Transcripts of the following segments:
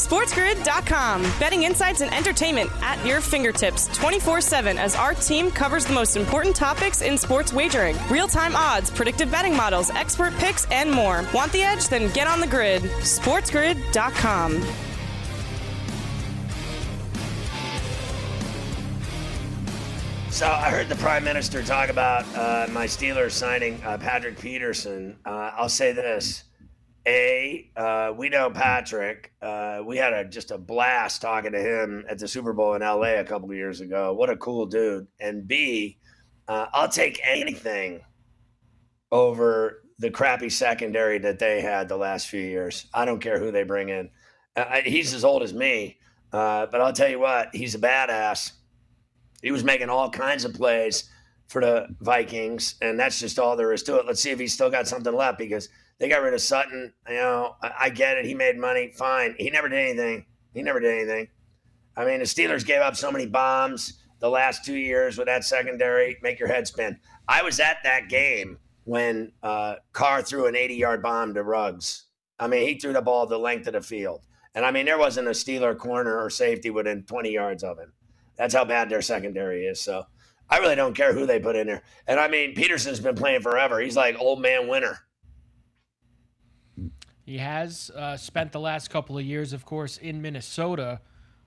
SportsGrid.com. Betting insights and entertainment at your fingertips 24 7 as our team covers the most important topics in sports wagering real time odds, predictive betting models, expert picks, and more. Want the edge? Then get on the grid. SportsGrid.com. So I heard the prime minister talk about uh, my Steelers signing uh, Patrick Peterson. Uh, I'll say this: a, uh, we know Patrick. Uh, we had a just a blast talking to him at the Super Bowl in LA a couple of years ago. What a cool dude! And B, will uh, take anything over the crappy secondary that they had the last few years. I don't care who they bring in. he's as old as me, but I'll tell you what: he's a badass he was making all kinds of plays for the Vikings, and that's just all there is to it. Let's see if he's still got something left because they got rid of Sutton. You know, I, I get it. He made money. Fine. He never did anything. He never did anything. I mean, the Steelers gave up so many bombs the last two years with that secondary. Make your head spin. I was at that game when uh, Carr threw an 80 yard bomb to Ruggs. I mean, he threw the ball the length of the field. And I mean, there wasn't a Steeler corner or safety within 20 yards of him. That's how bad their secondary is. So I really don't care who they put in there. And I mean, Peterson's been playing forever. He's like old man winner. He has uh, spent the last couple of years, of course, in Minnesota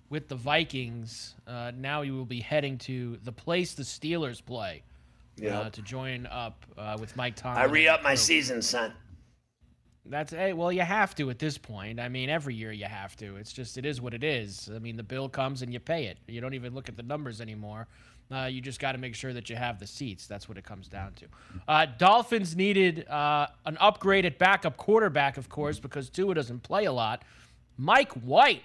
with the Vikings. Uh, now he will be heading to the place the Steelers play yeah. uh, to join up uh, with Mike Tomlin. I re up my season, son. That's hey, well, you have to at this point. I mean, every year you have to. It's just it is what it is. I mean, the bill comes and you pay it. You don't even look at the numbers anymore. Uh, you just got to make sure that you have the seats. That's what it comes down to. Uh, Dolphins needed uh, an upgrade at backup quarterback, of course, because Tua doesn't play a lot. Mike White,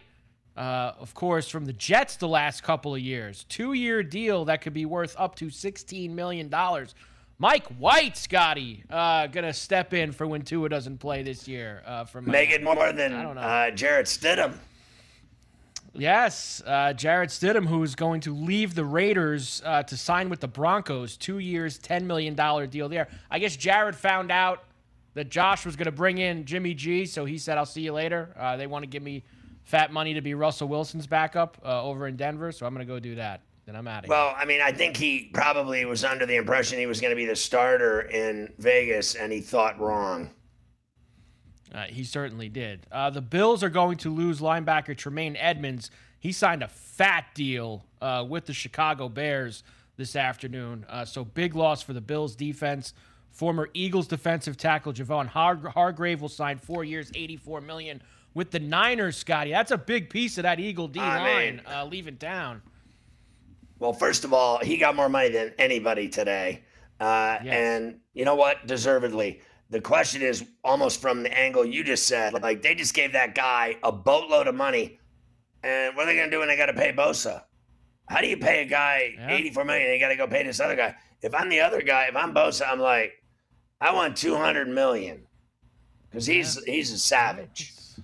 uh, of course, from the Jets the last couple of years, two-year deal that could be worth up to sixteen million dollars. Mike White, Scotty, uh, gonna step in for when Tua doesn't play this year. Uh, for make it more than uh, Jarrett Stidham. Yes, uh, Jarrett Stidham, who's going to leave the Raiders uh, to sign with the Broncos, two years, ten million dollar deal there. I guess Jared found out that Josh was going to bring in Jimmy G, so he said, "I'll see you later." Uh, they want to give me fat money to be Russell Wilson's backup uh, over in Denver, so I'm going to go do that then I'm out of well, here. Well, I mean, I think he probably was under the impression he was going to be the starter in Vegas, and he thought wrong. Uh, he certainly did. Uh, the Bills are going to lose linebacker Tremaine Edmunds. He signed a fat deal uh, with the Chicago Bears this afternoon. Uh, so big loss for the Bills defense. Former Eagles defensive tackle Javon Har- Hargrave will sign four years, 84 million with the Niners, Scotty. That's a big piece of that Eagle D line uh, leaving town. Well, first of all, he got more money than anybody today. Uh, yes. And you know what? Deservedly. The question is almost from the angle you just said. Like they just gave that guy a boatload of money. And what are they going to do when they got to pay Bosa? How do you pay a guy yeah. 84 million? They got to go pay this other guy. If I'm the other guy, if I'm Bosa, I'm like, I want 200 million because he's yeah. he's a savage. It's,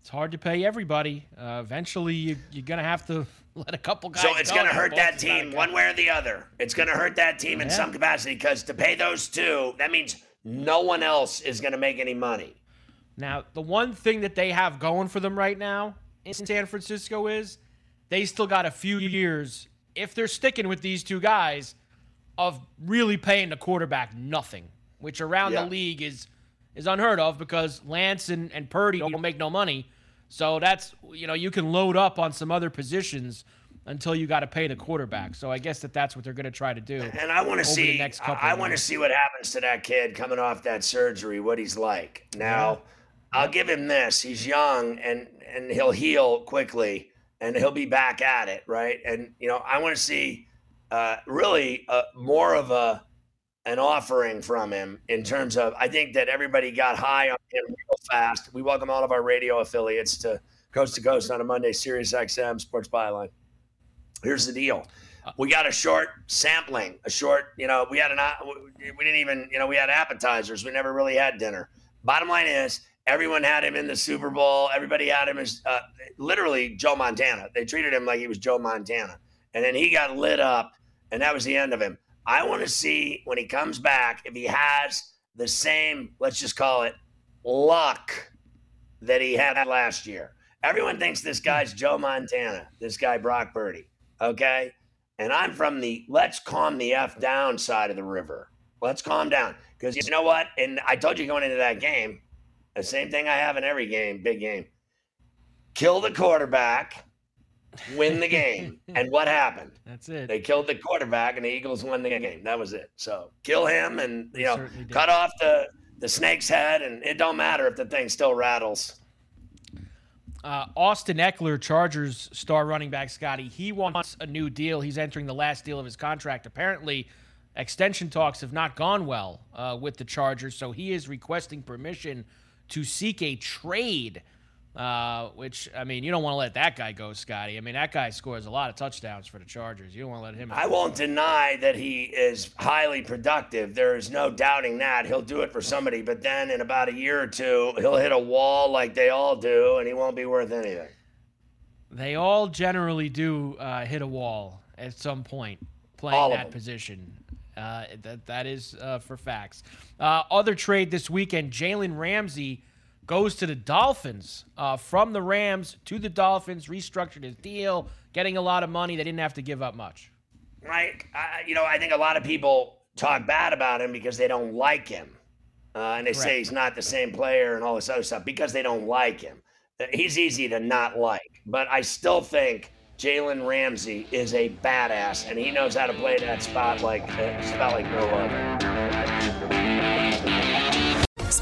it's, hard to pay everybody. Uh, eventually, you, you're going to have to let a couple guys. So it's going to hurt that team one way or the other. It's going to hurt that team yeah. in some capacity because to pay those two, that means no one else is going to make any money. Now, the one thing that they have going for them right now in San Francisco is they still got a few years, if they're sticking with these two guys, of really paying the quarterback nothing, which around yeah. the league is is unheard of because Lance and, and Purdy don't make no money. So that's you know you can load up on some other positions until you got to pay the quarterback. So I guess that that's what they're going to try to do. And I want to see. next couple I want to see what happens to that kid coming off that surgery. What he's like now. Yeah. I'll give him this. He's young and and he'll heal quickly and he'll be back at it, right? And you know, I want to see uh, really uh, more of a an offering from him in terms of. I think that everybody got high on him real fast. We welcome all of our radio affiliates to Coast to Coast on a Monday, Sirius XM Sports Byline. Here's the deal. We got a short sampling, a short, you know, we had an, we didn't even, you know, we had appetizers. We never really had dinner. Bottom line is, everyone had him in the Super Bowl. Everybody had him as uh, literally Joe Montana. They treated him like he was Joe Montana. And then he got lit up, and that was the end of him. I want to see when he comes back if he has the same, let's just call it luck that he had last year. Everyone thinks this guy's Joe Montana, this guy Brock Purdy. Okay. And I'm from the let's calm the F down side of the river. Let's calm down. Because you know what? And I told you going into that game, the same thing I have in every game, big game. Kill the quarterback, win the game. and what happened? That's it. They killed the quarterback and the Eagles won the game. That was it. So kill him and you know, cut off the the snake's head and it don't matter if the thing still rattles. Uh, Austin Ekeler, Chargers star running back Scotty, he wants a new deal. He's entering the last deal of his contract. Apparently, extension talks have not gone well uh, with the Chargers, so he is requesting permission to seek a trade uh, which I mean, you don't want to let that guy go, Scotty. I mean, that guy scores a lot of touchdowns for the Chargers. You don't want to let him. I won't deny that he is highly productive. There is no doubting that he'll do it for somebody. But then in about a year or two, he'll hit a wall like they all do, and he won't be worth anything. They all generally do uh, hit a wall at some point playing that position. Uh, that that is uh, for facts. Uh, other trade this weekend: Jalen Ramsey goes to the Dolphins uh, from the Rams to the Dolphins, restructured his deal, getting a lot of money. They didn't have to give up much. Right. I, you know, I think a lot of people talk bad about him because they don't like him. Uh, and they Correct. say he's not the same player and all this other stuff because they don't like him. Uh, he's easy to not like. But I still think Jalen Ramsey is a badass and he knows how to play that spot like, uh, spot like no other.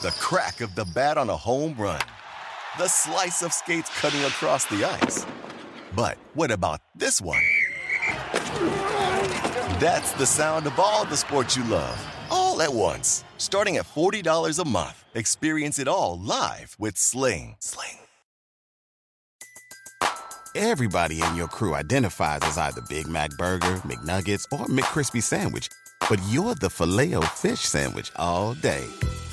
the crack of the bat on a home run, the slice of skates cutting across the ice. But what about this one? That's the sound of all the sports you love, all at once. Starting at $40 a month, experience it all live with Sling. Sling. Everybody in your crew identifies as either Big Mac Burger, McNuggets, or McCrispy Sandwich, but you're the Filet-O-Fish Sandwich all day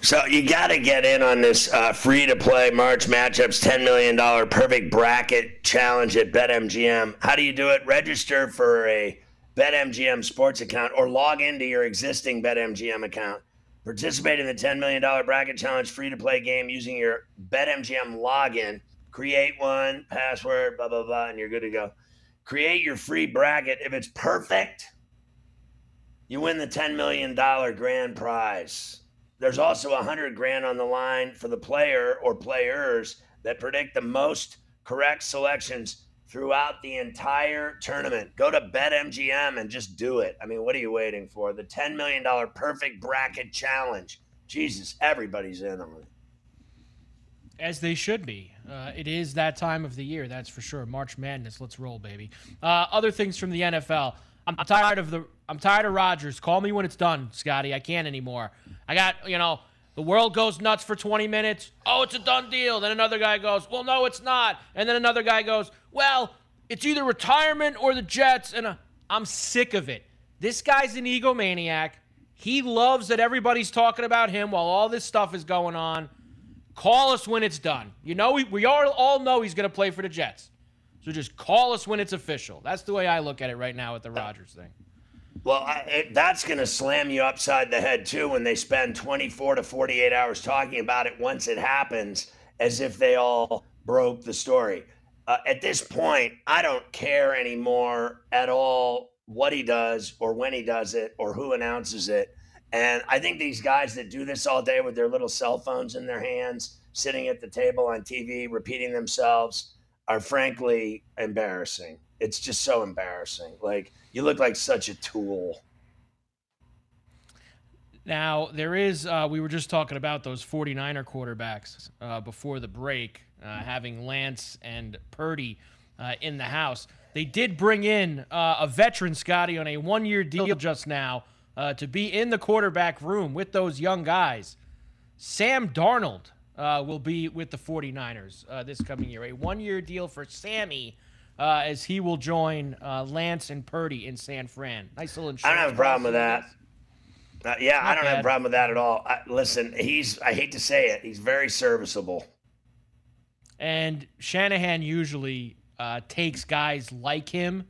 So you got to get in on this uh, free to play March matchups $10 million perfect bracket challenge at BetMGM. How do you do it? Register for a BetMGM sports account or log into your existing BetMGM account. Participate in the $10 million bracket challenge free to play game using your BetMGM login. Create one, password, blah, blah, blah, and you're good to go. create your free bracket. If it's perfect, you win the $10 million grand prize. There's also a hundred grand on the line for the player or players that predict the most correct selections throughout the entire tournament. Go to BetMGM and just do it. I mean, what are you waiting for? The $10 million perfect bracket challenge. Jesus, everybody's in on it. As they should be. Uh, it is that time of the year, that's for sure. March Madness, let's roll, baby. Uh, other things from the NFL. I'm tired of the. I'm tired of Rodgers. Call me when it's done, Scotty. I can't anymore. I got you know the world goes nuts for 20 minutes. Oh, it's a done deal. Then another guy goes, well, no, it's not. And then another guy goes, well, it's either retirement or the Jets. And uh, I'm sick of it. This guy's an egomaniac. He loves that everybody's talking about him while all this stuff is going on. Call us when it's done. You know, we, we all, all know he's going to play for the Jets. So just call us when it's official. That's the way I look at it right now with the Rodgers thing. Well, I, it, that's going to slam you upside the head too when they spend 24 to 48 hours talking about it once it happens, as if they all broke the story. Uh, at this point, I don't care anymore at all what he does or when he does it or who announces it. And I think these guys that do this all day with their little cell phones in their hands, sitting at the table on TV, repeating themselves, are frankly embarrassing. It's just so embarrassing. Like, you look like such a tool. Now, there is, uh, we were just talking about those 49er quarterbacks uh, before the break, uh, having Lance and Purdy uh, in the house. They did bring in uh, a veteran, Scotty, on a one year deal just now uh, to be in the quarterback room with those young guys. Sam Darnold will be with the 49ers this coming year. A one year deal for Sammy. Uh, as he will join uh, Lance and Purdy in San Fran. Nice little insurance. I don't have a problem with that. Uh, yeah, Not I don't bad. have a problem with that at all. I, listen, he's, I hate to say it, he's very serviceable. And Shanahan usually uh, takes guys like him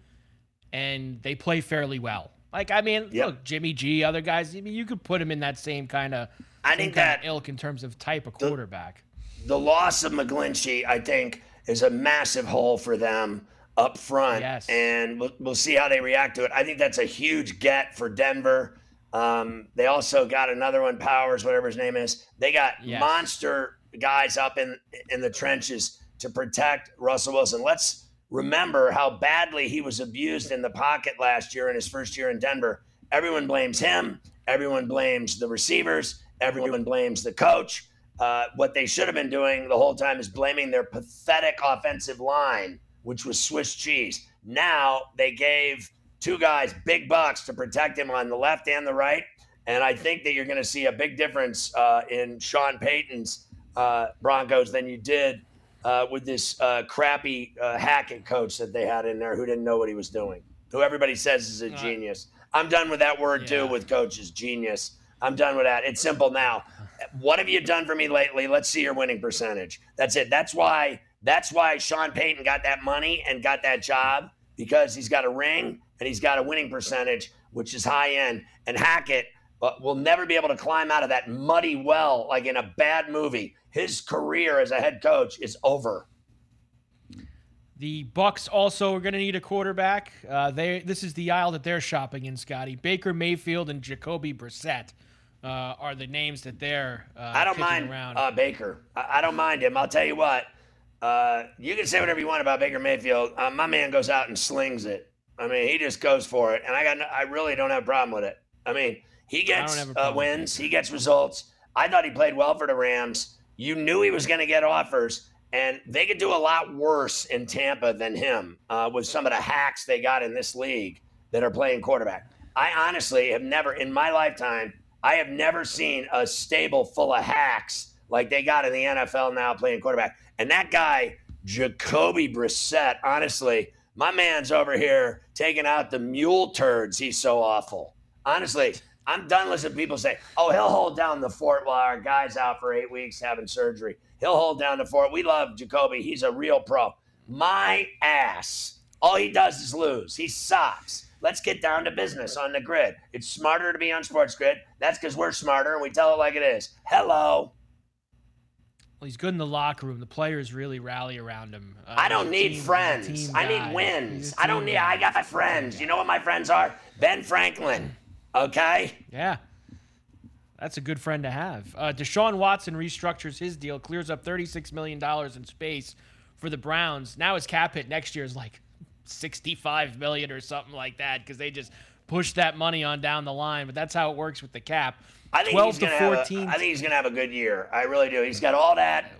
and they play fairly well. Like, I mean, yep. look, Jimmy G, other guys, I mean, you could put him in that same kind of I think that ilk in terms of type of quarterback. The, the loss of McGlinchey, I think, is a massive hole for them up front. Yes. And we'll, we'll see how they react to it. I think that's a huge get for Denver. Um, they also got another one, Powers, whatever his name is. They got yes. monster guys up in in the trenches to protect Russell Wilson. Let's remember how badly he was abused in the pocket last year in his first year in Denver. Everyone blames him. Everyone blames the receivers. Everyone blames the coach. Uh, what they should have been doing the whole time is blaming their pathetic offensive line which was Swiss cheese. Now they gave two guys big bucks to protect him on the left and the right. And I think that you're going to see a big difference uh, in Sean Payton's uh, Broncos than you did uh, with this uh, crappy uh, Hackett coach that they had in there who didn't know what he was doing, who everybody says is a genius. I'm done with that word yeah. too with coaches, genius. I'm done with that. It's simple now. What have you done for me lately? Let's see your winning percentage. That's it. That's why that's why Sean Payton got that money and got that job because he's got a ring and he's got a winning percentage, which is high end. And Hackett uh, will never be able to climb out of that muddy well like in a bad movie. His career as a head coach is over. The Bucs also are going to need a quarterback. Uh, they this is the aisle that they're shopping in, Scotty. Baker Mayfield and Jacoby Brissett uh, are the names that they're. Uh, I don't mind uh, Baker. I, I, don't mind him. I'll tell you what. Uh, you can say whatever you want about Baker Mayfield. Uh, my man goes out and slings it. I mean, he just goes for it, and I got. No, I really don't have a problem with it. I mean, he gets uh, wins, he gets results. I thought he played well for the Rams. You knew he was going to get offers, and they could do a lot worse in Tampa than him uh, with some of the hacks they got in this league that are playing quarterback. I honestly have never, in my lifetime, I have never seen a stable full of hacks like they got in the NFL now playing quarterback. And that guy, Jacoby Brissett, honestly, my man's over here taking out the mule turds. He's so awful. Honestly, I'm done listening people say, oh, he'll hold down the fort while our guy's out for eight weeks having surgery. He'll hold down the fort. We love Jacoby. He's a real pro. My ass. All he does is lose. He sucks. Let's get down to business on the grid. It's smarter to be on Sports Grid. That's because we're smarter and we tell it like it is. Hello. Well, he's good in the locker room. The players really rally around him. Uh, I don't need team, friends. I need wins. I don't need. Guy. I got my friends. You know what my friends are? Ben Franklin. Okay. Yeah. That's a good friend to have. Uh, Deshaun Watson restructures his deal, clears up $36 million in space for the Browns. Now his cap hit next year is like 65 million or something like that because they just push that money on down the line. But that's how it works with the cap. I think 12 to 14. A, I think he's going to have a good year. I really do. He's got all that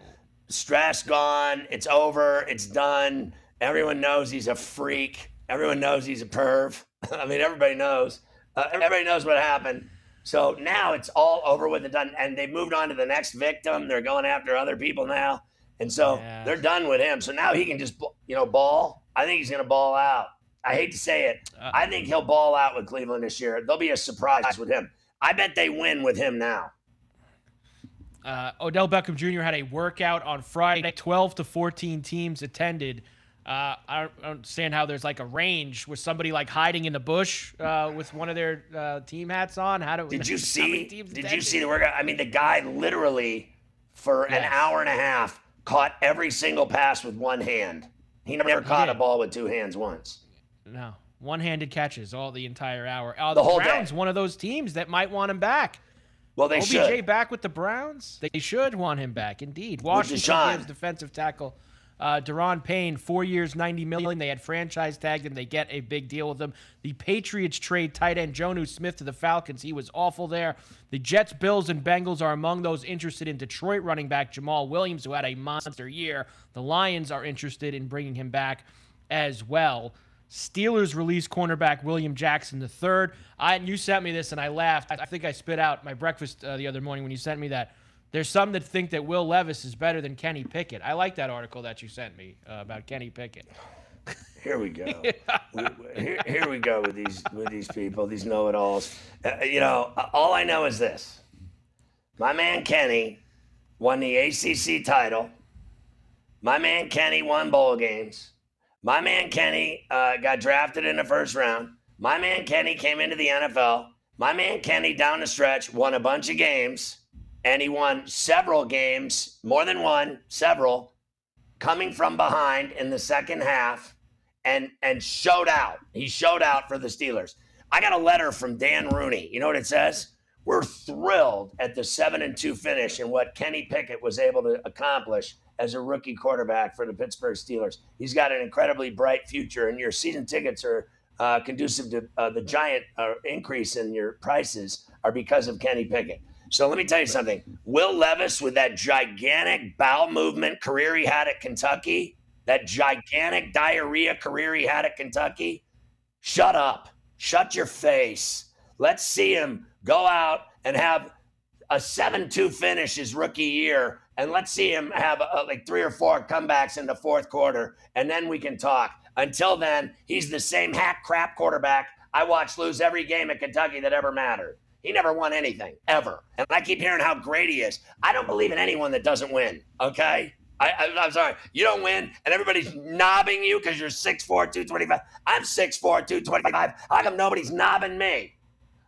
stress gone. It's over. It's done. Everyone knows he's a freak. Everyone knows he's a perv. I mean, everybody knows. Uh, everybody knows what happened. So now it's all over with and done. And they moved on to the next victim. They're going after other people now. And so yeah. they're done with him. So now he can just, you know, ball. I think he's going to ball out. I hate to say it. Uh, I think he'll ball out with Cleveland this year. There'll be a surprise with him. I bet they win with him now. Uh, Odell Beckham Jr. had a workout on Friday. 12 to 14 teams attended. Uh, I, don't, understand how there's like a range with somebody like hiding in the bush uh, with one of their uh, team hats on. How do did you see? Did attended? you see the workout? I mean, the guy literally for yes. an hour and a half caught every single pass with one hand. He never he caught did. a ball with two hands once. No, one-handed catches all the entire hour. Uh, the, the whole Browns, day. one of those teams that might want him back. Well, they should OBJ back with the Browns. They should want him back, indeed. Washington gives defensive tackle uh, Da'Ron Payne, four years, ninety million. They had franchise tagged him. They get a big deal with him. The Patriots trade tight end Jonnu Smith to the Falcons. He was awful there. The Jets, Bills, and Bengals are among those interested in Detroit running back Jamaal Williams, who had a monster year. The Lions are interested in bringing him back as well. Steelers release cornerback William Jackson III. I you sent me this and I laughed. I think I spit out my breakfast uh, the other morning when you sent me that. There's some that think that Will Levis is better than Kenny Pickett. I like that article that you sent me uh, about Kenny Pickett. Here we go. we, here, here, we go with these with these people, these know-it-alls. Uh, you know, all I know is this: my man Kenny won the ACC title. My man Kenny won bowl games. My man Kenny uh, got drafted in the first round. My man Kenny came into the NFL. My man Kenny down the stretch won a bunch of games, and he won several games, more than one, several, coming from behind in the second half, and and showed out. He showed out for the Steelers. I got a letter from Dan Rooney. You know what it says? We're thrilled at the seven and two finish and what Kenny Pickett was able to accomplish as a rookie quarterback for the Pittsburgh Steelers. He's got an incredibly bright future, and your season tickets are uh, conducive to uh, the giant uh, increase in your prices are because of Kenny Pickett. So let me tell you something. Will Levis, with that gigantic bowel movement career he had at Kentucky, that gigantic diarrhea career he had at Kentucky, shut up. Shut your face. Let's see him go out and have a 7 2 finish his rookie year and let's see him have uh, like three or four comebacks in the fourth quarter, and then we can talk. Until then, he's the same hack crap quarterback I watched lose every game at Kentucky that ever mattered. He never won anything, ever. And I keep hearing how great he is. I don't believe in anyone that doesn't win, okay? I, am sorry. You don't win, and everybody's knobbing you because you're 6'4, 225. I'm 6'4, 225. How come nobody's knobbing me?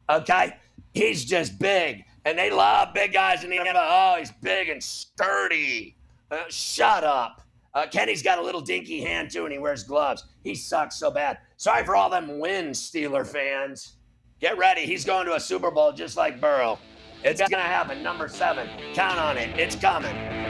Okay? He's just big and they love big guys in the NFL. Oh, he's big and sturdy. Uh, shut up. Uh, Kenny's got a little dinky hand too, and he wears gloves. He sucks so bad. Sorry for all them wins, Steeler fans. Get ready. He's going to a Super Bowl just like Burrow. It's going to happen. Number seven. Count on it. It's coming.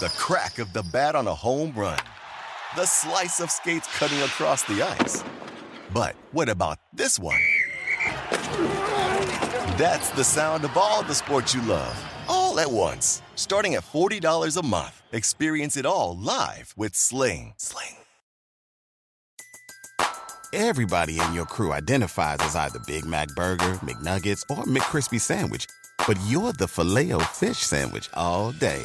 the crack of the bat on a home run, the slice of skates cutting across the ice. But what about this one? That's the sound of all the sports you love, all at once. Starting at $40 a month, experience it all live with Sling. Sling. Everybody in your crew identifies as either Big Mac Burger, McNuggets, or McCrispy Sandwich. But you're the Filet-O-Fish Sandwich all day.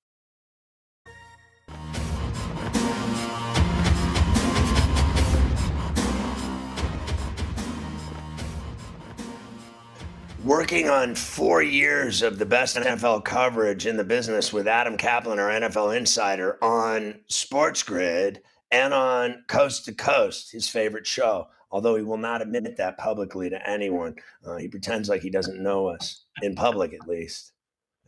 Working on four years of the best NFL coverage in the business with Adam Kaplan, our NFL insider, on Sports Grid and on Coast to Coast, his favorite show. Although he will not admit that publicly to anyone, uh, he pretends like he doesn't know us in public, at least.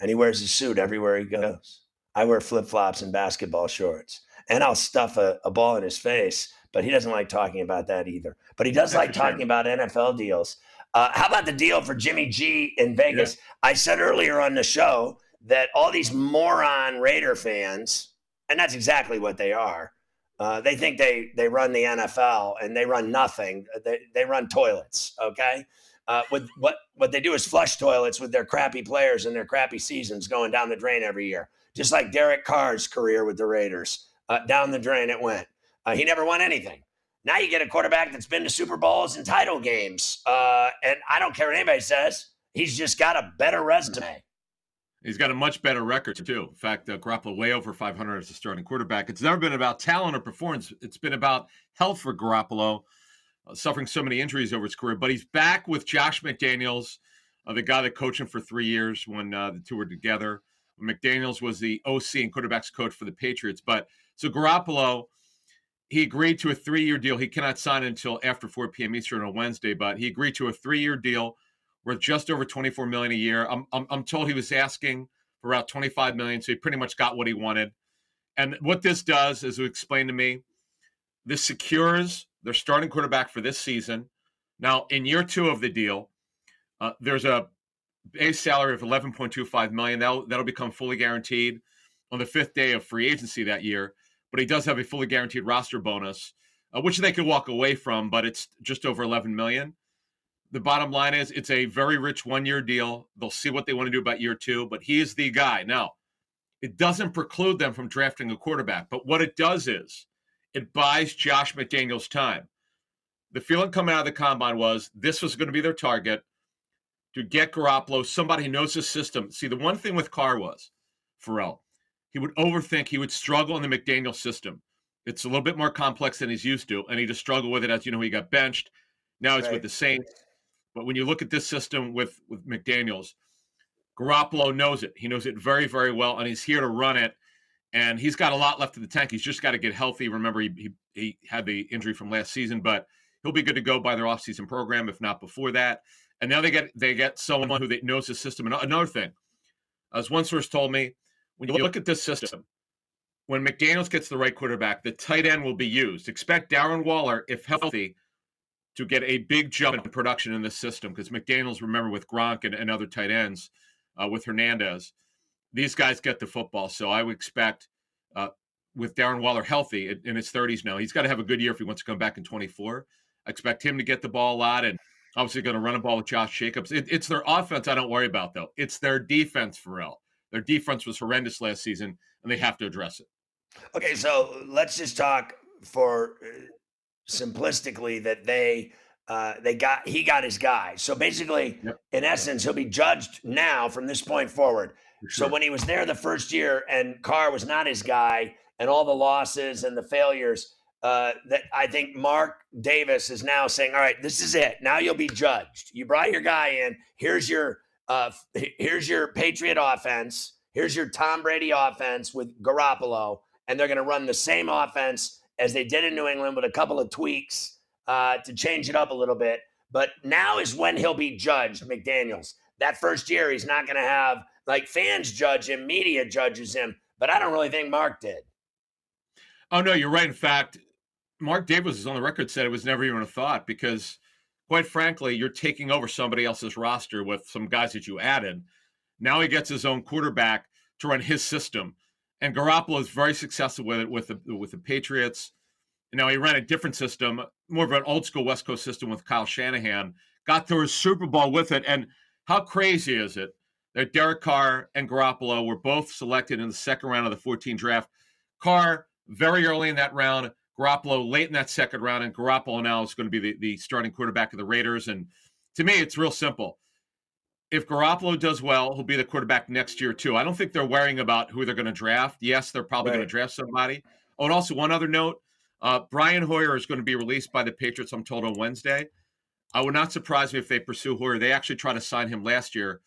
And he wears a suit everywhere he goes. I wear flip flops and basketball shorts, and I'll stuff a, a ball in his face. But he doesn't like talking about that either. But he does like talking about NFL deals. Uh, how about the deal for Jimmy G in Vegas? Yeah. I said earlier on the show that all these moron Raider fans, and that's exactly what they are. Uh, they think they they run the NFL and they run nothing. They they run toilets. Okay, uh, with what what they do is flush toilets with their crappy players and their crappy seasons going down the drain every year. Just like Derek Carr's career with the Raiders, uh, down the drain it went. Uh, he never won anything. Now you get a quarterback that's been to Super Bowls and title games. Uh, and I don't care what anybody says. He's just got a better resume. He's got a much better record too. In fact, uh, Garoppolo way over 500 as a starting quarterback. It's never been about talent or performance. It's been about health for Garoppolo, uh, suffering so many injuries over his career. But he's back with Josh McDaniels, uh, the guy that coached him for three years when uh, the two were together. McDaniels was the OC and quarterbacks coach for the Patriots. But so Garoppolo he agreed to a three-year deal. He cannot sign until after 4 p.m. Eastern on Wednesday, but he agreed to a three-year deal worth just over 24 million a year. I'm, I'm, I'm told he was asking for about 25 million, so he pretty much got what he wanted. And what this does, as you explained to me, this secures their starting quarterback for this season. Now, in year two of the deal, uh, there's a base salary of 11.25 million. That'll that'll become fully guaranteed on the fifth day of free agency that year but he does have a fully guaranteed roster bonus, uh, which they could walk away from, but it's just over 11 million. The bottom line is it's a very rich one year deal. They'll see what they want to do about year two, but he is the guy. Now, it doesn't preclude them from drafting a quarterback, but what it does is it buys Josh McDaniels time. The feeling coming out of the combine was this was going to be their target to get Garoppolo, somebody who knows the system. See, the one thing with Carr was, Ferrall, he would overthink. He would struggle in the McDaniel system. It's a little bit more complex than he's used to, and he just struggled with it. As you know, he got benched. Now he's right. with the Saints. But when you look at this system with with McDaniel's, Garoppolo knows it. He knows it very, very well, and he's here to run it. And he's got a lot left in the tank. He's just got to get healthy. Remember, he, he, he had the injury from last season, but he'll be good to go by their offseason program, if not before that. And now they get they get someone who knows the system. And another thing, as one source told me, when you look at this system, when McDaniels gets the right quarterback, the tight end will be used. Expect Darren Waller, if healthy, to get a big jump in production in this system because McDaniels, remember, with Gronk and, and other tight ends, uh, with Hernandez, these guys get the football. So I would expect uh, with Darren Waller healthy in his 30s now, he's got to have a good year if he wants to come back in 24. I expect him to get the ball a lot and obviously going to run a ball with Josh Jacobs. It, it's their offense I don't worry about, though. It's their defense, Ferrall. Their defense was horrendous last season, and they have to address it. Okay, so let's just talk for uh, simplistically that they uh, they got he got his guy. So basically, yep. in essence, he'll be judged now from this point forward. Sure. So when he was there the first year and Carr was not his guy, and all the losses and the failures, uh, that I think Mark Davis is now saying, "All right, this is it. Now you'll be judged. You brought your guy in. Here's your uh, here's your Patriot offense. Here's your Tom Brady offense with Garoppolo, and they're going to run the same offense as they did in New England with a couple of tweaks uh, to change it up a little bit. But now is when he'll be judged, McDaniels. That first year, he's not going to have like fans judge him, media judges him. But I don't really think Mark did. Oh no, you're right. In fact, Mark Davis is on the record said it was never even a thought because, quite frankly, you're taking over somebody else's roster with some guys that you added. Now he gets his own quarterback to run his system, and Garoppolo is very successful with it with the with the Patriots. Now he ran a different system, more of an old school West Coast system with Kyle Shanahan. Got to a Super Bowl with it, and how crazy is it that Derek Carr and Garoppolo were both selected in the second round of the 14 draft? Carr very early in that round, Garoppolo late in that second round, and Garoppolo now is going to be the, the starting quarterback of the Raiders. And to me, it's real simple. If Garoppolo does well, he'll be the quarterback next year too. I don't think they're worrying about who they're going to draft. Yes, they're probably right. going to draft somebody. Oh, and also one other note: uh, Brian Hoyer is going to be released by the Patriots. I'm told on Wednesday. I would not surprise me if they pursue Hoyer. They actually tried to sign him last year,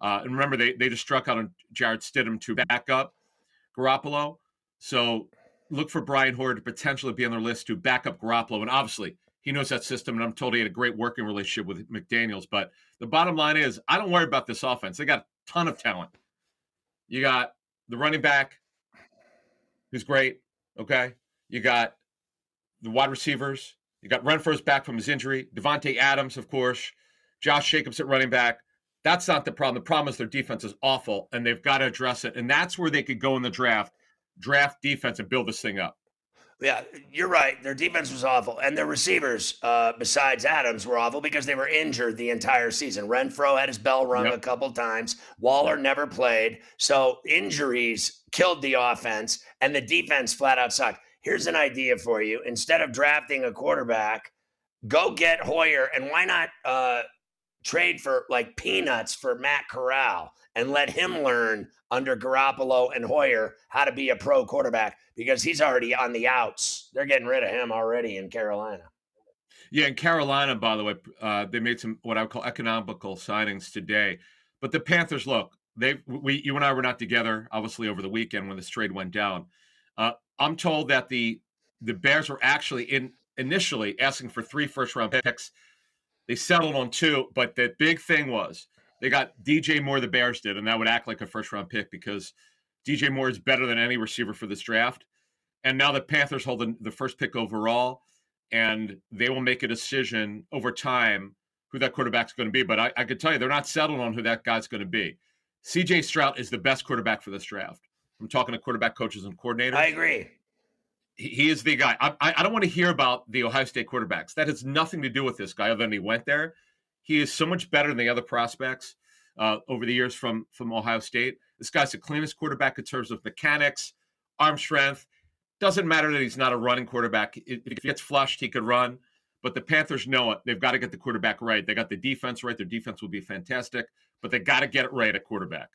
uh, and remember they they just struck out on Jarrett Stidham to back up Garoppolo. So look for Brian Hoyer to potentially be on their list to back up Garoppolo. And obviously, he knows that system, and I'm told he had a great working relationship with McDaniels. But the bottom line is, I don't worry about this offense. They got a ton of talent. You got the running back, who's great. Okay. You got the wide receivers. You got Renfrow's back from his injury. Davante Adams, of course. Josh Jacobs at running back. That's not the problem. The problem is their defense is awful, and they've got to address it. And that's where they could go in the draft draft defense and build this thing up. Yeah, you're right. Their defense was awful, and their receivers, uh, besides Adams, were awful because they were injured the entire season. Renfrow had his bell rung yep. a couple times. Waller never played, so injuries killed the offense, and the defense flat out sucked. Here's an idea for you: instead of drafting a quarterback, go get Hoyer, and why not uh, trade for like peanuts for Matt Corral and let him learn under Garoppolo and Hoyer how to be a pro quarterback because he's already on the outs. They're getting rid of him already in Carolina. Yeah, in Carolina, by the way, uh, they made some what I would call economical signings today. But the Panthers, look, they we you and I were not together, obviously, over the weekend when this trade went down. Uh, I'm told that the the Bears were actually in initially asking for three first round picks. They settled on two, but the big thing was they got DJ Moore, the Bears did, and that would act like a first round pick because DJ Moore is better than any receiver for this draft. And now the Panthers hold the, the first pick overall, and they will make a decision over time who that quarterback's going to be. But I, I could tell you, they're not settled on who that guy's going to be. CJ Stroud is the best quarterback for this draft. I'm talking to quarterback coaches and coordinators. I agree. He, is the guy. I, I, I don't want to hear about the Ohio State quarterbacks. That has nothing to do with this guy other than he went there. He is so much better than the other prospects uh, over the years from from Ohio State. This guy's the cleanest quarterback in terms of mechanics, arm strength. Doesn't matter that he's not a running quarterback. If he gets flushed, he could run. But the Panthers know it. They've got to get the quarterback right. They got the defense right. Their defense will be fantastic, but they got to get it right at quarterback.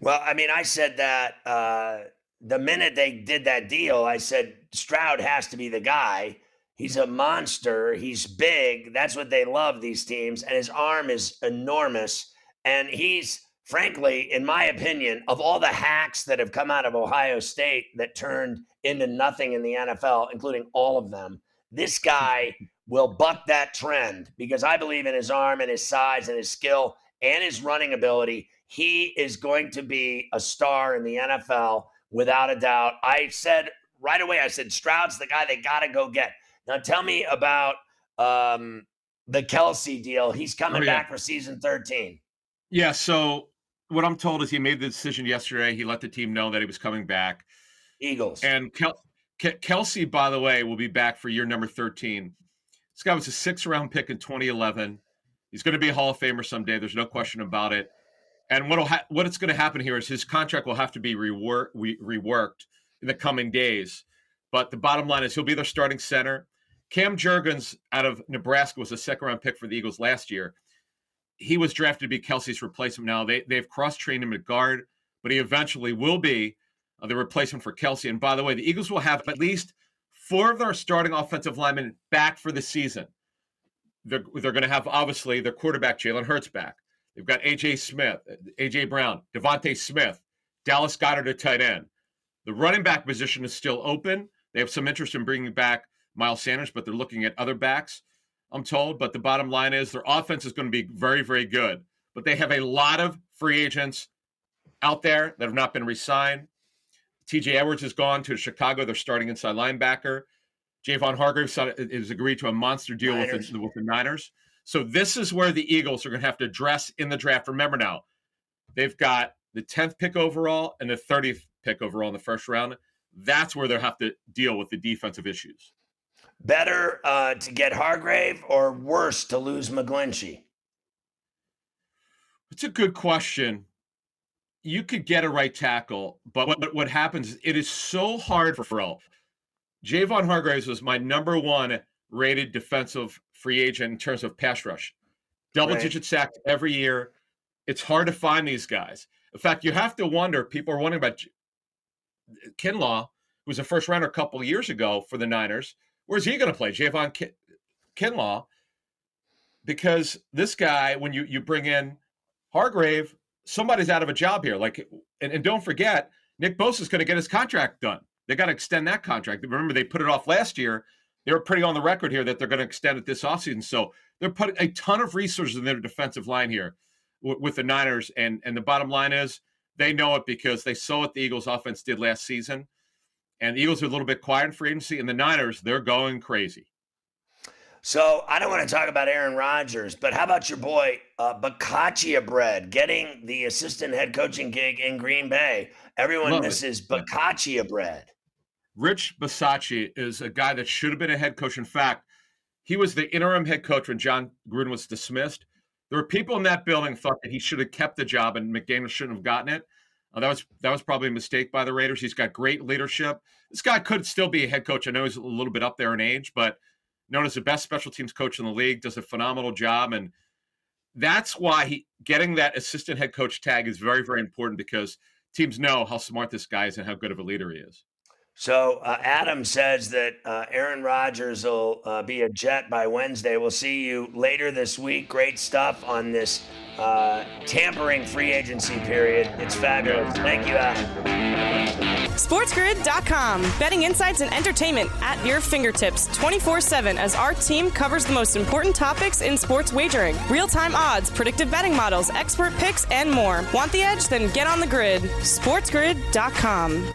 Well, I mean, I said that uh, the minute they did that deal, I said Stroud has to be the guy He's a monster. He's big. That's what they love, these teams. And his arm is enormous. And he's, frankly, in my opinion, of all the hacks that have come out of Ohio State that turned into nothing in the NFL, including all of them, this guy will buck that trend because I believe in his arm and his size and his skill and his running ability. He is going to be a star in the NFL without a doubt. I said right away, I said, Stroud's the guy they got to go get. Now tell me about um, the Kelce deal. He's coming oh, yeah. back for season 13. Yeah. So what I'm told is he made the decision yesterday. He let the team know that he was coming back. Eagles. And Kel- Kelce, by the way, will be back for year number 13. This guy was a six round pick in 2011. He's going to be a Hall of Famer someday. There's no question about it. And what'll ha- what it's going to happen here is his contract will have to be reworked re- reworked in the coming days. But the bottom line is he'll be their starting center. Cam Jurgens out of Nebraska was a second round pick for the Eagles last year. He was drafted to be Kelce's replacement. Now they they've cross trained him at guard, but he eventually will be uh, the replacement for Kelce. And by the way, the Eagles will have at least four of their starting offensive linemen back for the season. They're, they're going to have obviously their quarterback Jalen Hurts back. They've got AJ Smith, AJ Brown, DeVonta Smith, Dallas Goedert at tight end. The running back position is still open. They have some interest in bringing back Miles Sanders, but they're looking at other backs. I'm told. But the bottom line is their offense is going to be very, very good. But they have a lot of free agents out there that have not been re-signed. TJ Edwards has gone to Chicago. They're starting inside linebacker. Javon Hargrave has agreed to a monster deal with the, with the Niners. So this is where the Eagles are going to have to address in the draft. Remember now, they've got the 10th pick overall and the 30th pick overall in the first round. That's where they'll have to deal with the defensive issues. Better uh, to get Hargrave or worse to lose McGlinchey? It's a good question. You could get a right tackle, but what, what happens is it is so hard for Pharrell. Javon Hargraves was my number one rated defensive free agent in terms of pass rush. Double right. digit sacks every year. It's hard to find these guys. In fact, you have to wonder. People are wondering about Kinlaw, who was a first rounder a couple of years ago for the Niners. Where's he going to play? Javon Kin- Kinlaw. Because this guy, when you, you bring in Hargrave, somebody's out of a job here. Like, and, and don't forget, Nick Bosa is going to get his contract done. They got to extend that contract. Remember, they put it off last year. They were pretty on the record here that they're going to extend it this offseason. So they're putting a ton of resources in their defensive line here w- with the Niners. And and the bottom line is they know it because they saw what the Eagles offense did last season. And the Eagles are a little bit quiet in free agency, and the Niners, they're going crazy. So I don't want to talk about Aaron Rodgers, but how about your boy uh, Bread getting the assistant head coaching gig in Green Bay? Everyone Love misses Bisaccia Bread. Rich Bisaccia is a guy that should have been a head coach. In fact, he was the interim head coach when Jon Gruden was dismissed. There were people in that building thought that he should have kept the job and McDaniel shouldn't have gotten it. Uh, that was that was probably a mistake by the Raiders. He's got great leadership. This guy could still be a head coach. I know he's a little bit up there in age, but known as the best special teams coach in the league, does a phenomenal job, and that's why he getting that assistant head coach tag is very very important because teams know how smart this guy is and how good of a leader he is. So uh, Adam says that uh, Aaron Rodgers will uh, be a Jet by Wednesday. We'll see you later this week. Great stuff on this uh, tampering free agency period. It's fabulous. Thank you, Adam. SportsGrid.com. Betting insights and entertainment at your fingertips 24 7 as our team covers the most important topics in sports wagering real time odds, predictive betting models, expert picks, and more. Want the edge? Then get on the grid. SportsGrid.com.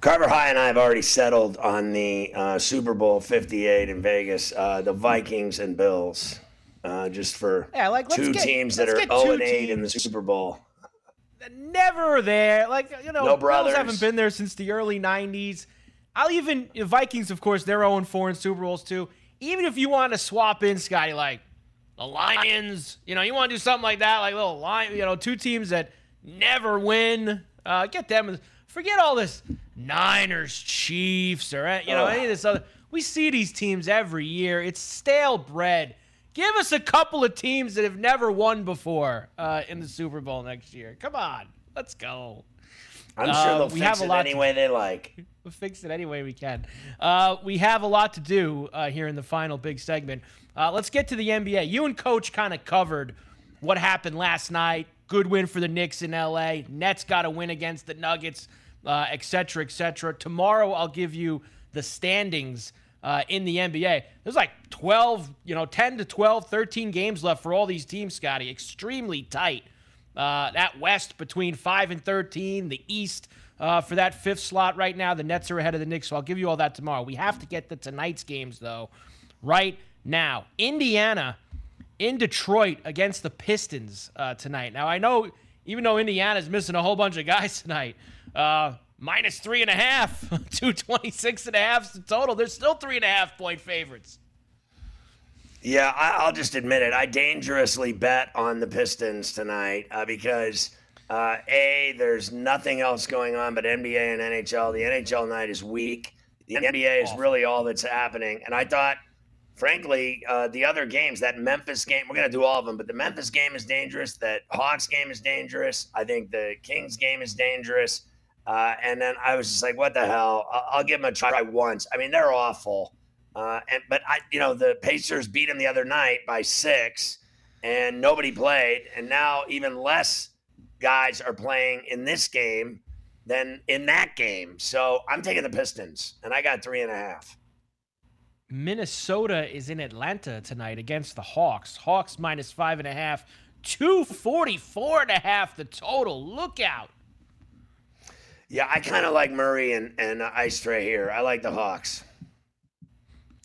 Carver High and I have already settled on the uh, Super Bowl 58 in Vegas, uh, the Vikings and Bills, uh, just for yeah, like, two get, teams that are 0 and 8 in the Super Bowl. Never there. Like, you know, no Bills haven't been there since the early 90s. I'll even, the Vikings, of course, they're 0 4 in Super Bowls too. Even if you want to swap in, Scotty, like the Lions, you know, you want to do something like that, like little line, you know, two teams that never win, uh, get them. Forget all this Niners, Chiefs, or you know any of this other. We see these teams every year. It's stale bread. Give us a couple of teams that have never won before uh, in the Super Bowl next year. Come on, let's go. I'm sure Uh, they'll we fix have a it lot any to- way they like. We'll fix it any way we can. Uh, we have a lot to do uh, here in the final big segment. Uh, let's get to the NBA. You and Coach kind of covered what happened last night. Good win for the Knicks in LA. Nets got a win against the Nuggets, uh, et cetera, et. Tomorrow, I'll give you the standings uh, in the NBA. There's like 12, you know, 10 to 12, 13 games left for all these teams, Scotty. Extremely tight. Uh, that West between 5 and 13, the East uh, for that fifth slot right now. The Nets are ahead of the Knicks, so I'll give you all that tomorrow. We have to get to tonight's games, though, right now. Indiana in Detroit against the Pistons uh, tonight. Now, I know even though Indiana's missing a whole bunch of guys tonight, uh, minus three and a half, 226 and a half total. They're still three and a half point favorites. Yeah, I, I'll just admit it. I dangerously bet on the Pistons tonight uh, because uh, a there's nothing else going on but NBA and NHL. The NHL night is weak. The NBA is really all that's happening. And I thought, frankly, uh, the other games, that Memphis game, we're going to do all of them, but the Memphis game is dangerous. That Hawks game is dangerous. I think the Kings game is dangerous. Uh, and then I was just like, what the hell? I'll, I'll give them a try once. I mean, they're awful. Uh, and but I, you know, the Pacers beat them the other night by six, and nobody played, and now even less guys are playing in this game than in that game. So I'm taking the Pistons, and I got three and a half. Minnesota is in Atlanta tonight against the Hawks. Hawks minus five and a half, 244 and a half the total. Look out. Yeah, I kind of like Murray and and Ice Trae here. I like the Hawks.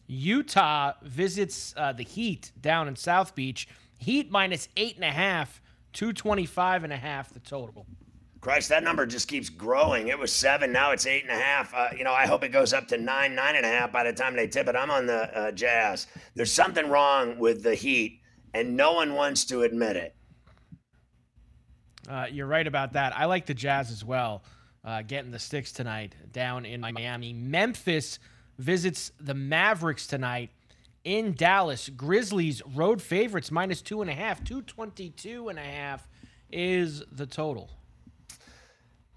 Utah visits uh, the Heat down in South Beach. Heat minus eight and a half, 225 and a half the total. Christ, that number just keeps growing. It was seven, now it's eight and a half. Uh, you know, I hope it goes up to nine, nine and a half by the time they tip it. I'm on the uh, Jazz. There's something wrong with the Heat, and no one wants to admit it. Uh, you're right about that. I like the Jazz as well, uh, getting the sticks tonight down in Miami. Memphis visits the Mavericks tonight in Dallas. Grizzlies road favorites minus two and a half, 222 and a half is the total.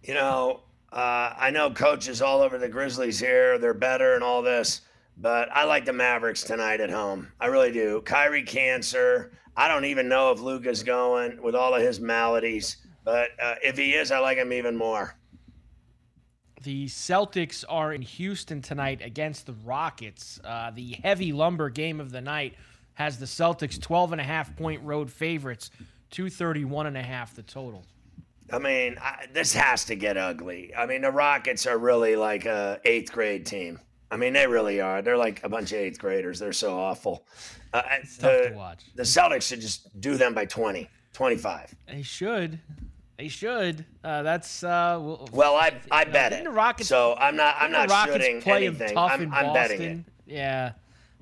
You know, uh, I know coaches all over the Grizzlies here. They're better and all this, but I like the Mavericks tonight at home. I really do. Kyrie cancer. I don't even know if Luka's going with all of his maladies, but uh, if he is, I like him even more. The Celtics are in Houston tonight against the Rockets. Uh, the heavy lumber game of the night has the Celtics 12 and a half point road favorites, 231 and a half the total. I mean, I, this has to get ugly. I mean, the Rockets are really like a eighth grade team. I mean, they really are. They're like a bunch of eighth graders. They're so awful. Uh, the, the Celtics should just do them by 20, 25. They should. They should. Uh, that's uh, well, Well, I I know, bet it. the Rockets- so I'm not I'm not Rockets shooting anything. tough I'm, in I'm betting it. Yeah,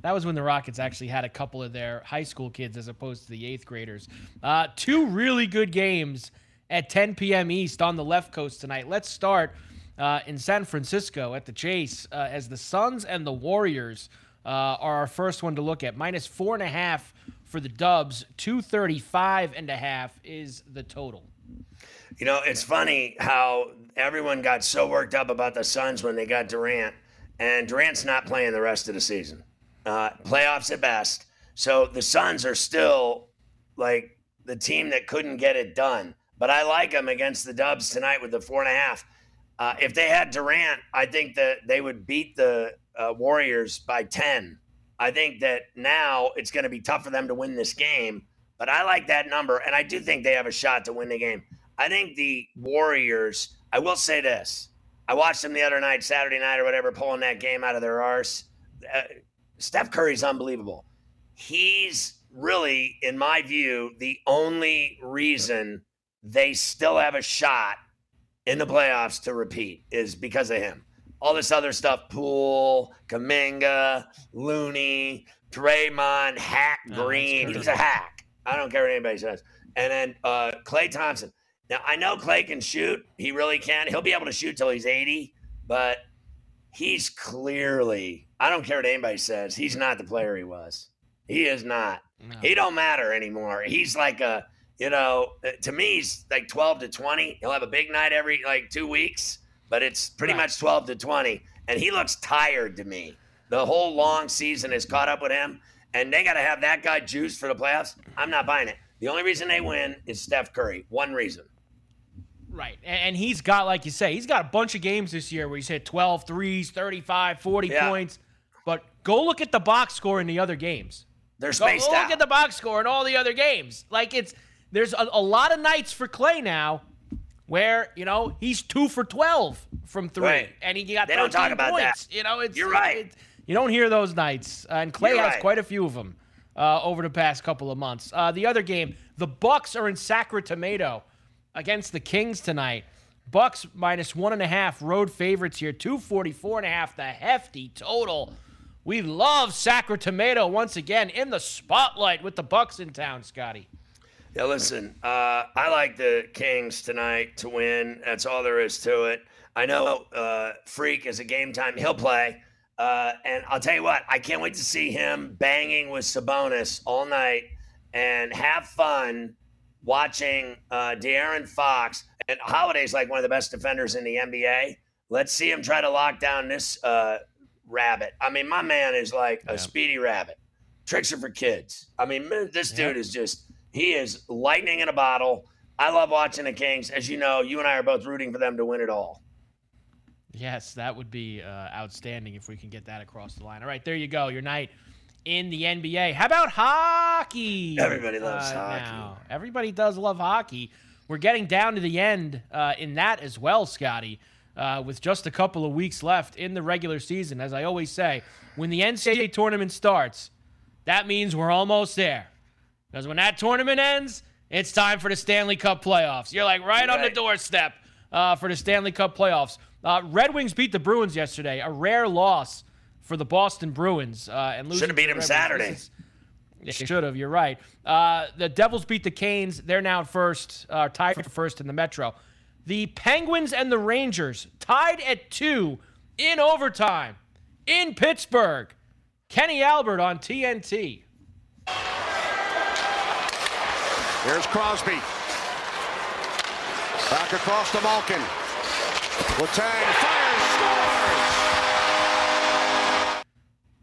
that was when the Rockets actually had a couple of their high school kids as opposed to the eighth graders. Uh, two really good games at 10 p.m. East on the left coast tonight. Let's start uh, in San Francisco at the Chase uh, as the Suns and the Warriors uh, are our first one to look at. Minus four and a half for the Dubs. 235 and a half is the total. You know, it's funny how everyone got so worked up about the Suns when they got Durant, and Durant's not playing the rest of the season. Uh, playoffs at best. So the Suns are still like the team that couldn't get it done. But I like them against the Dubs tonight with the four and a half. Uh, if they had Durant, I think that they would beat the uh, Warriors by 10. I think that now it's going to be tough for them to win this game, but I like that number, and I do think they have a shot to win the game. I think the Warriors, I will say this. I watched them the other night, Saturday night or whatever, pulling that game out of their arse. Uh, Steph Curry's unbelievable. He's really, in my view, the only reason they still have a shot in the playoffs to repeat is because of him. All this other stuff, Poole, Kuminga, Looney, Draymond, Hack Oh, Green. true. He's a hack. I don't care what anybody says. And then uh, Klay Thompson. Now I know Klay can shoot. He really can. He'll be able to shoot till he's 80, but he's clearly, I don't care what anybody says, he's not the player he was. He is not. No. He don't matter anymore. He's like a, you know, uh, to me, he's like 12 to 20. He'll have a big night every like two weeks, but it's pretty right. much 12 to 20. And he looks tired to me. The whole long season has caught up with him, and they got to have that guy juice for the playoffs. I'm not buying it. The only reason they win is Steph Curry. One reason. Right. And he's got, like you say, he's got a bunch of games this year where he's hit 12 threes, 35, 40 yeah. points. But go look at the box score in the other games. They're spaced go, go look at the box score in all the other games. Like it's there's a, a, lot of nights for Klay now where, you know, he's two for 12 from three. Right. And he got they don't talk about points. That. You know, it's, You're right. It, you don't hear those nights. Uh, and Klay You're has right. quite a few of them uh, over the past couple of months. Uh, the other game, the Bucks are in Sacramento against the Kings tonight. Bucks minus one and a half road favorites here, 244 and a half, the hefty total. We love Sacramento once again in the spotlight with the Bucks in town, Scotty. Yeah, listen, uh, I like the Kings tonight to win. That's all there is to it. I know uh, Freak is a game time. He'll play. Uh, and I'll tell you what, I can't wait to see him banging with Sabonis all night and have fun watching uh, De'Aaron Fox. And Holiday's like one of the best defenders in the NBA. Let's see him try to lock down this uh, rabbit. I mean, my man is like a speedy rabbit. Tricks are for kids. I mean, this dude is just, he is lightning in a bottle. I love watching the Kings. As you know, you and I are both rooting for them to win it all. Yes, that would be uh, outstanding if we can get that across the line. All right, there you go. Your night in the NBA. How about hockey? Everybody loves uh, hockey. Now? Everybody does love hockey. We're getting down to the end uh, in that as well, Scotty, uh, with just a couple of weeks left in the regular season. As I always say, when the NCAA tournament starts, that means we're almost there. Because when that tournament ends, it's time for the Stanley Cup playoffs. You're like right, right. on the doorstep uh, for the Stanley Cup playoffs. Uh, Red Wings beat the Bruins yesterday, a rare loss for the Boston Bruins. Uh, and should have beat them Saturday. should have. You're right. Uh, the Devils beat the Canes. They're now first, uh, tied for first in the Metro. The Penguins and the Rangers tied at two in overtime in Pittsburgh. Kenny Albert on TNT. Here's Crosby. Back across to Malkin. Letang fires, scores!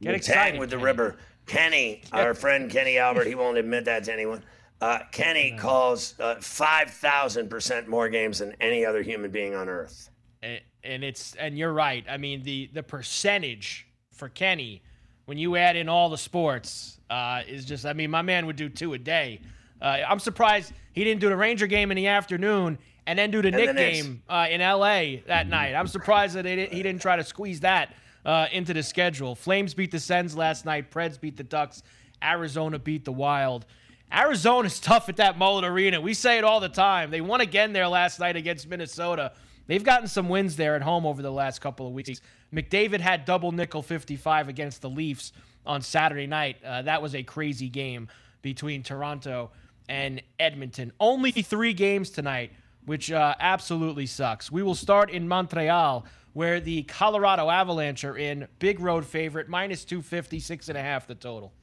Get excited with Kenny. the river. Kenny, our friend Kenny Albert, he won't admit that to anyone. Uh, Kenny calls uh, 5,000% more games than any other human being on earth. And, and it's and you're right. I mean the the percentage for Kenny when you add in all the sports uh, is just. I mean, my man would do two a day. Uh, I'm surprised he didn't do the Ranger game in the afternoon and then do the Knick game uh, in LA that night. I'm surprised that he didn't try to squeeze that uh, into the schedule. Flames beat the Sens last night. Preds beat the Ducks. Arizona beat the Wild. Arizona's tough at that Mullet Arena. We say it all the time. They won again there last night against Minnesota. They've gotten some wins there at home over the last couple of weeks. McDavid had double nickel 55 against the Leafs on Saturday night. Uh, that was a crazy game between Toronto and Edmonton. Only three games tonight which uh, absolutely sucks. We will start in Montreal, where the Colorado Avalanche are in. Big road favorite, minus 250, six and a half the total.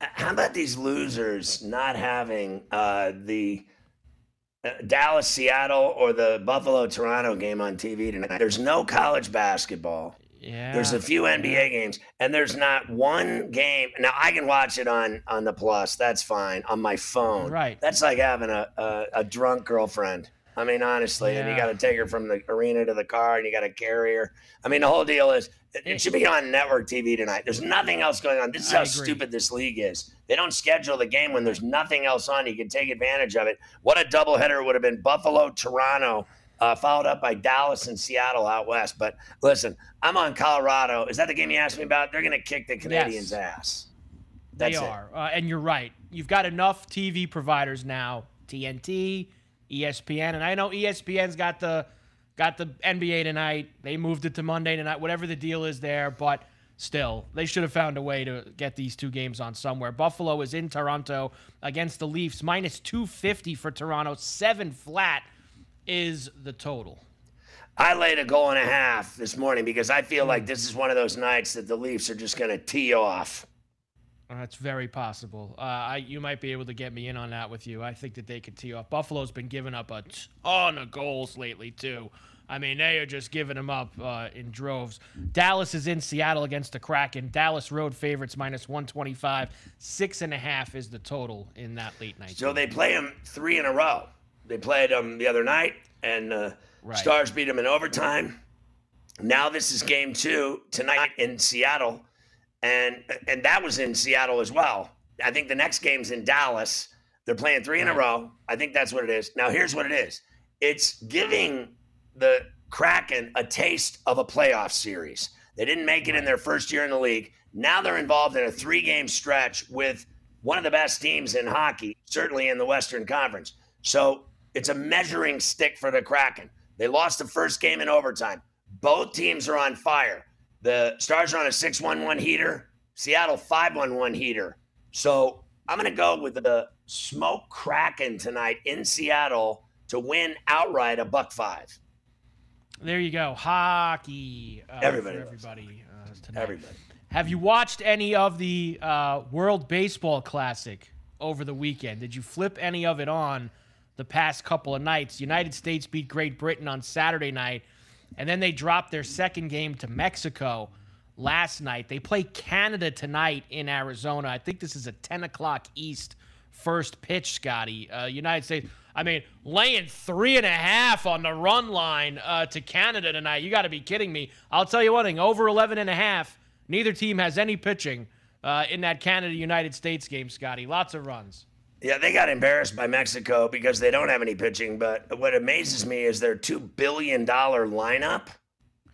How about these losers not having uh, the uh, Dallas Seattle or the Buffalo Toronto game on TV tonight? There's no college basketball. Yeah. There's a few NBA games, and there's not one game. Now I can watch it on on the plus. That's fine on my phone. Right. That's like having a a, a drunk girlfriend. I mean, honestly, yeah. and you got to take her from the arena to the car, and you got to carry her. I mean, the whole deal is it, it, should be on network TV tonight. There's nothing else going on. This is how stupid this league is. They don't schedule the game when there's nothing else on. You can take advantage of it. What a doubleheader would have been Buffalo, Toronto, uh, followed up by Dallas and Seattle out west. But listen, I'm on Colorado. Is that the game you asked me about? They're going to kick the Canadiens' yes. ass. That's they are. Uh, and you're right. You've got enough TV providers now TNT, ESPN. And I know ESPN's got the. Got the NBA tonight. They moved it to Monday tonight, whatever the deal is there. But still, they should have found a way to get these two games on somewhere. Buffalo is in Toronto against the Leafs, minus 250 for Toronto, seven flat is the total? I laid a goal and a half this morning because I feel like this is one of those nights that the Leafs are just going to tee off. That's very possible. Uh, I, you might be able to get me in on that with you. I think that they could tee off. Buffalo's been giving up a ton of goals lately too. I mean, they are just giving them up uh, in droves. Dallas is in Seattle against the Kraken. Dallas road favorites minus 125. Six and a half is the total in that late night. So game. they play them three in a row. They played them the other night, and uh, right. Stars beat them in overtime. Now this is game two tonight in Seattle, and and that was in Seattle as well. I think the next game's in Dallas. They're playing three in a row. I think that's what it is. Now here's what it is. It's giving the Kraken a taste of a playoff series. They didn't make it in their first year in the league. Now they're involved in a three game stretch with one of the best teams in hockey, certainly in the Western Conference. So it's a measuring stick for the Kraken. They lost the first game in overtime. Both teams are on fire. The Stars are on a 6 1 1 heater, Seattle 5 1 1 heater. So I'm going to go with the Smoke Kraken tonight in Seattle to win outright a buck five. There you go. Hockey. Uh, everybody. everybody. Uh, everybody. Have you watched any of the uh, World Baseball Classic over the weekend? Did you flip any of it on the past couple of nights? United States beat Great Britain on Saturday night, and then they dropped their second game to Mexico last night. They play Canada tonight in Arizona. I think this is a 10 o'clock East first pitch, Scotty. Uh, United States. I mean, laying three and a half on the run line uh, to Canada tonight. You got to be kidding me. I'll tell you one thing over 11 and a half. Neither team has any pitching uh, in that Canada United States game, Scotty. Lots of runs. Yeah, they got embarrassed by Mexico because they don't have any pitching. But what amazes me is their $2 billion lineup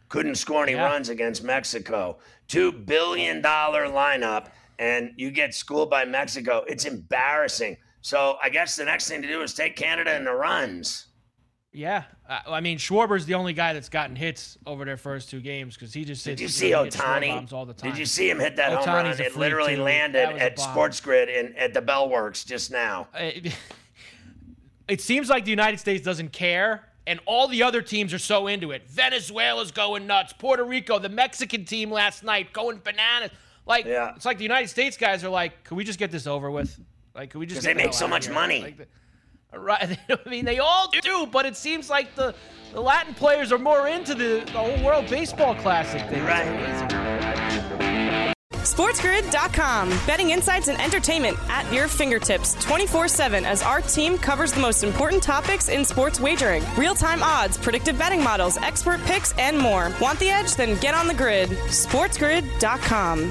couldn't score any yeah. runs against Mexico. $2 billion lineup, and you get schooled by Mexico. It's embarrassing. So I guess the next thing to do is take Canada in the runs. Yeah, uh, I mean Schwarber's the only guy that's gotten hits over their first two games because he just did you see Ohtani all the time. Did you see him hit that Ohtani's home run? It literally too. landed at Sports Grid and at the Bellworks just now. It, it seems like the United States doesn't care, and all the other teams are so into it. Venezuela's going nuts. Puerto Rico, the Mexican team last night going bananas. Like yeah. it's like the United States guys are like, can we just get this over with? Like, can we just? Because they make so much money. Like the, right. I mean, they all do, but it seems like the, the Latin players are more into the, the whole World Baseball Classic thing. Right. SportsGrid.com. Betting insights and entertainment at your fingertips 24 7 as our team covers the most important topics in sports wagering real time odds, predictive betting models, expert picks, and more. Want the edge? Then get on the grid. SportsGrid.com.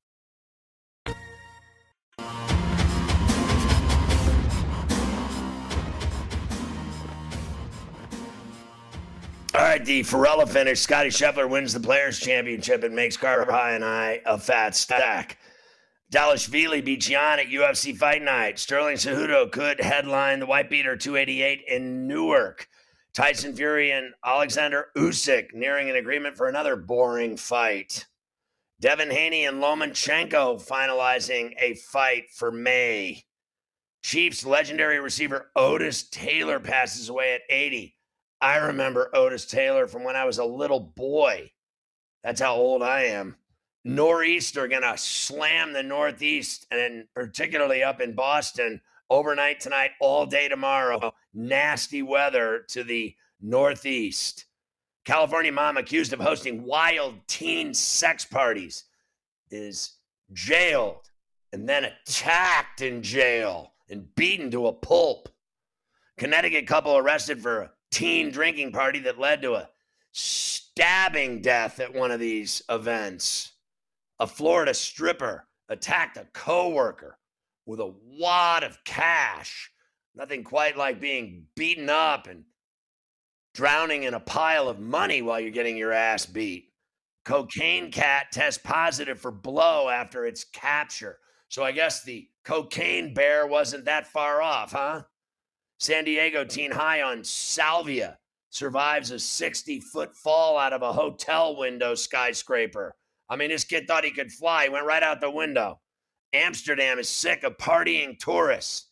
All right, the Farella finish. Scotty Scheffler wins the Players' Championship and makes Carter High and I a fat stack. Dallas Dvalishvili beats Yan at UFC Fight Night. Sterling Cejudo could headline the White Beater 288 in Newark. Tyson Fury and Alexander Usyk nearing an agreement for another boring fight. Devin Haney and Lomachenko finalizing a fight for May. Chiefs legendary receiver Otis Taylor passes away at 80. I remember Otis Taylor from when I was a little boy. That's how old I am. Northeast are going to slam the Northeast, and particularly up in Boston overnight tonight, all day tomorrow. Nasty weather to the Northeast. California mom accused of hosting wild teen sex parties is jailed and then attacked in jail and beaten to a pulp. Connecticut couple arrested for a teen drinking party that led to a stabbing death at one of these events. A Florida stripper attacked a coworker with a wad of cash. Nothing quite like being beaten up and drowning in a pile of money while you're getting your ass beat. Cocaine cat tests positive for blow after its capture. So I guess the cocaine bear wasn't that far off, huh? San Diego teen high on salvia survives a 60 foot fall out of a hotel window skyscraper. I mean, this kid thought he could fly, he went right out the window. Amsterdam is sick of partying tourists.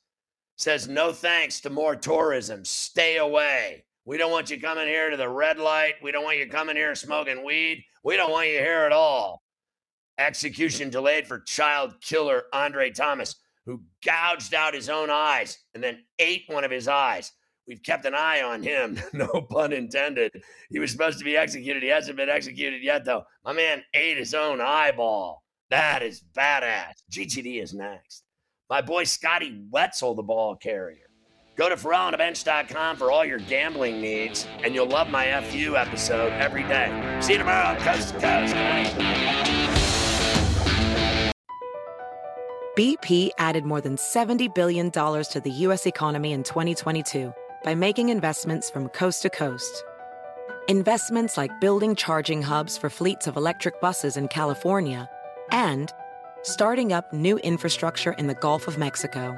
Says no thanks to more tourism. Stay away. We don't want you coming here to the red light. We don't want you coming here smoking weed. We don't want you here at all. Execution delayed for child killer Andre Thomas, who gouged out his own eyes and then ate one of his eyes. We've kept an eye on him, no pun intended. He was supposed to be executed. He hasn't been executed yet, though. My man ate his own eyeball. That is badass. GTD is next. My boy Scotty Wetzel, the ball carrier. Go to FerrallOnTheBench.com for all your gambling needs, and you'll love my FU episode every day. See you tomorrow, coast to coast. BP added more than $70 billion to the U.S. economy in 2022 by making investments from coast to coast. Investments like building charging hubs for fleets of electric buses in California and starting up new infrastructure in the Gulf of Mexico.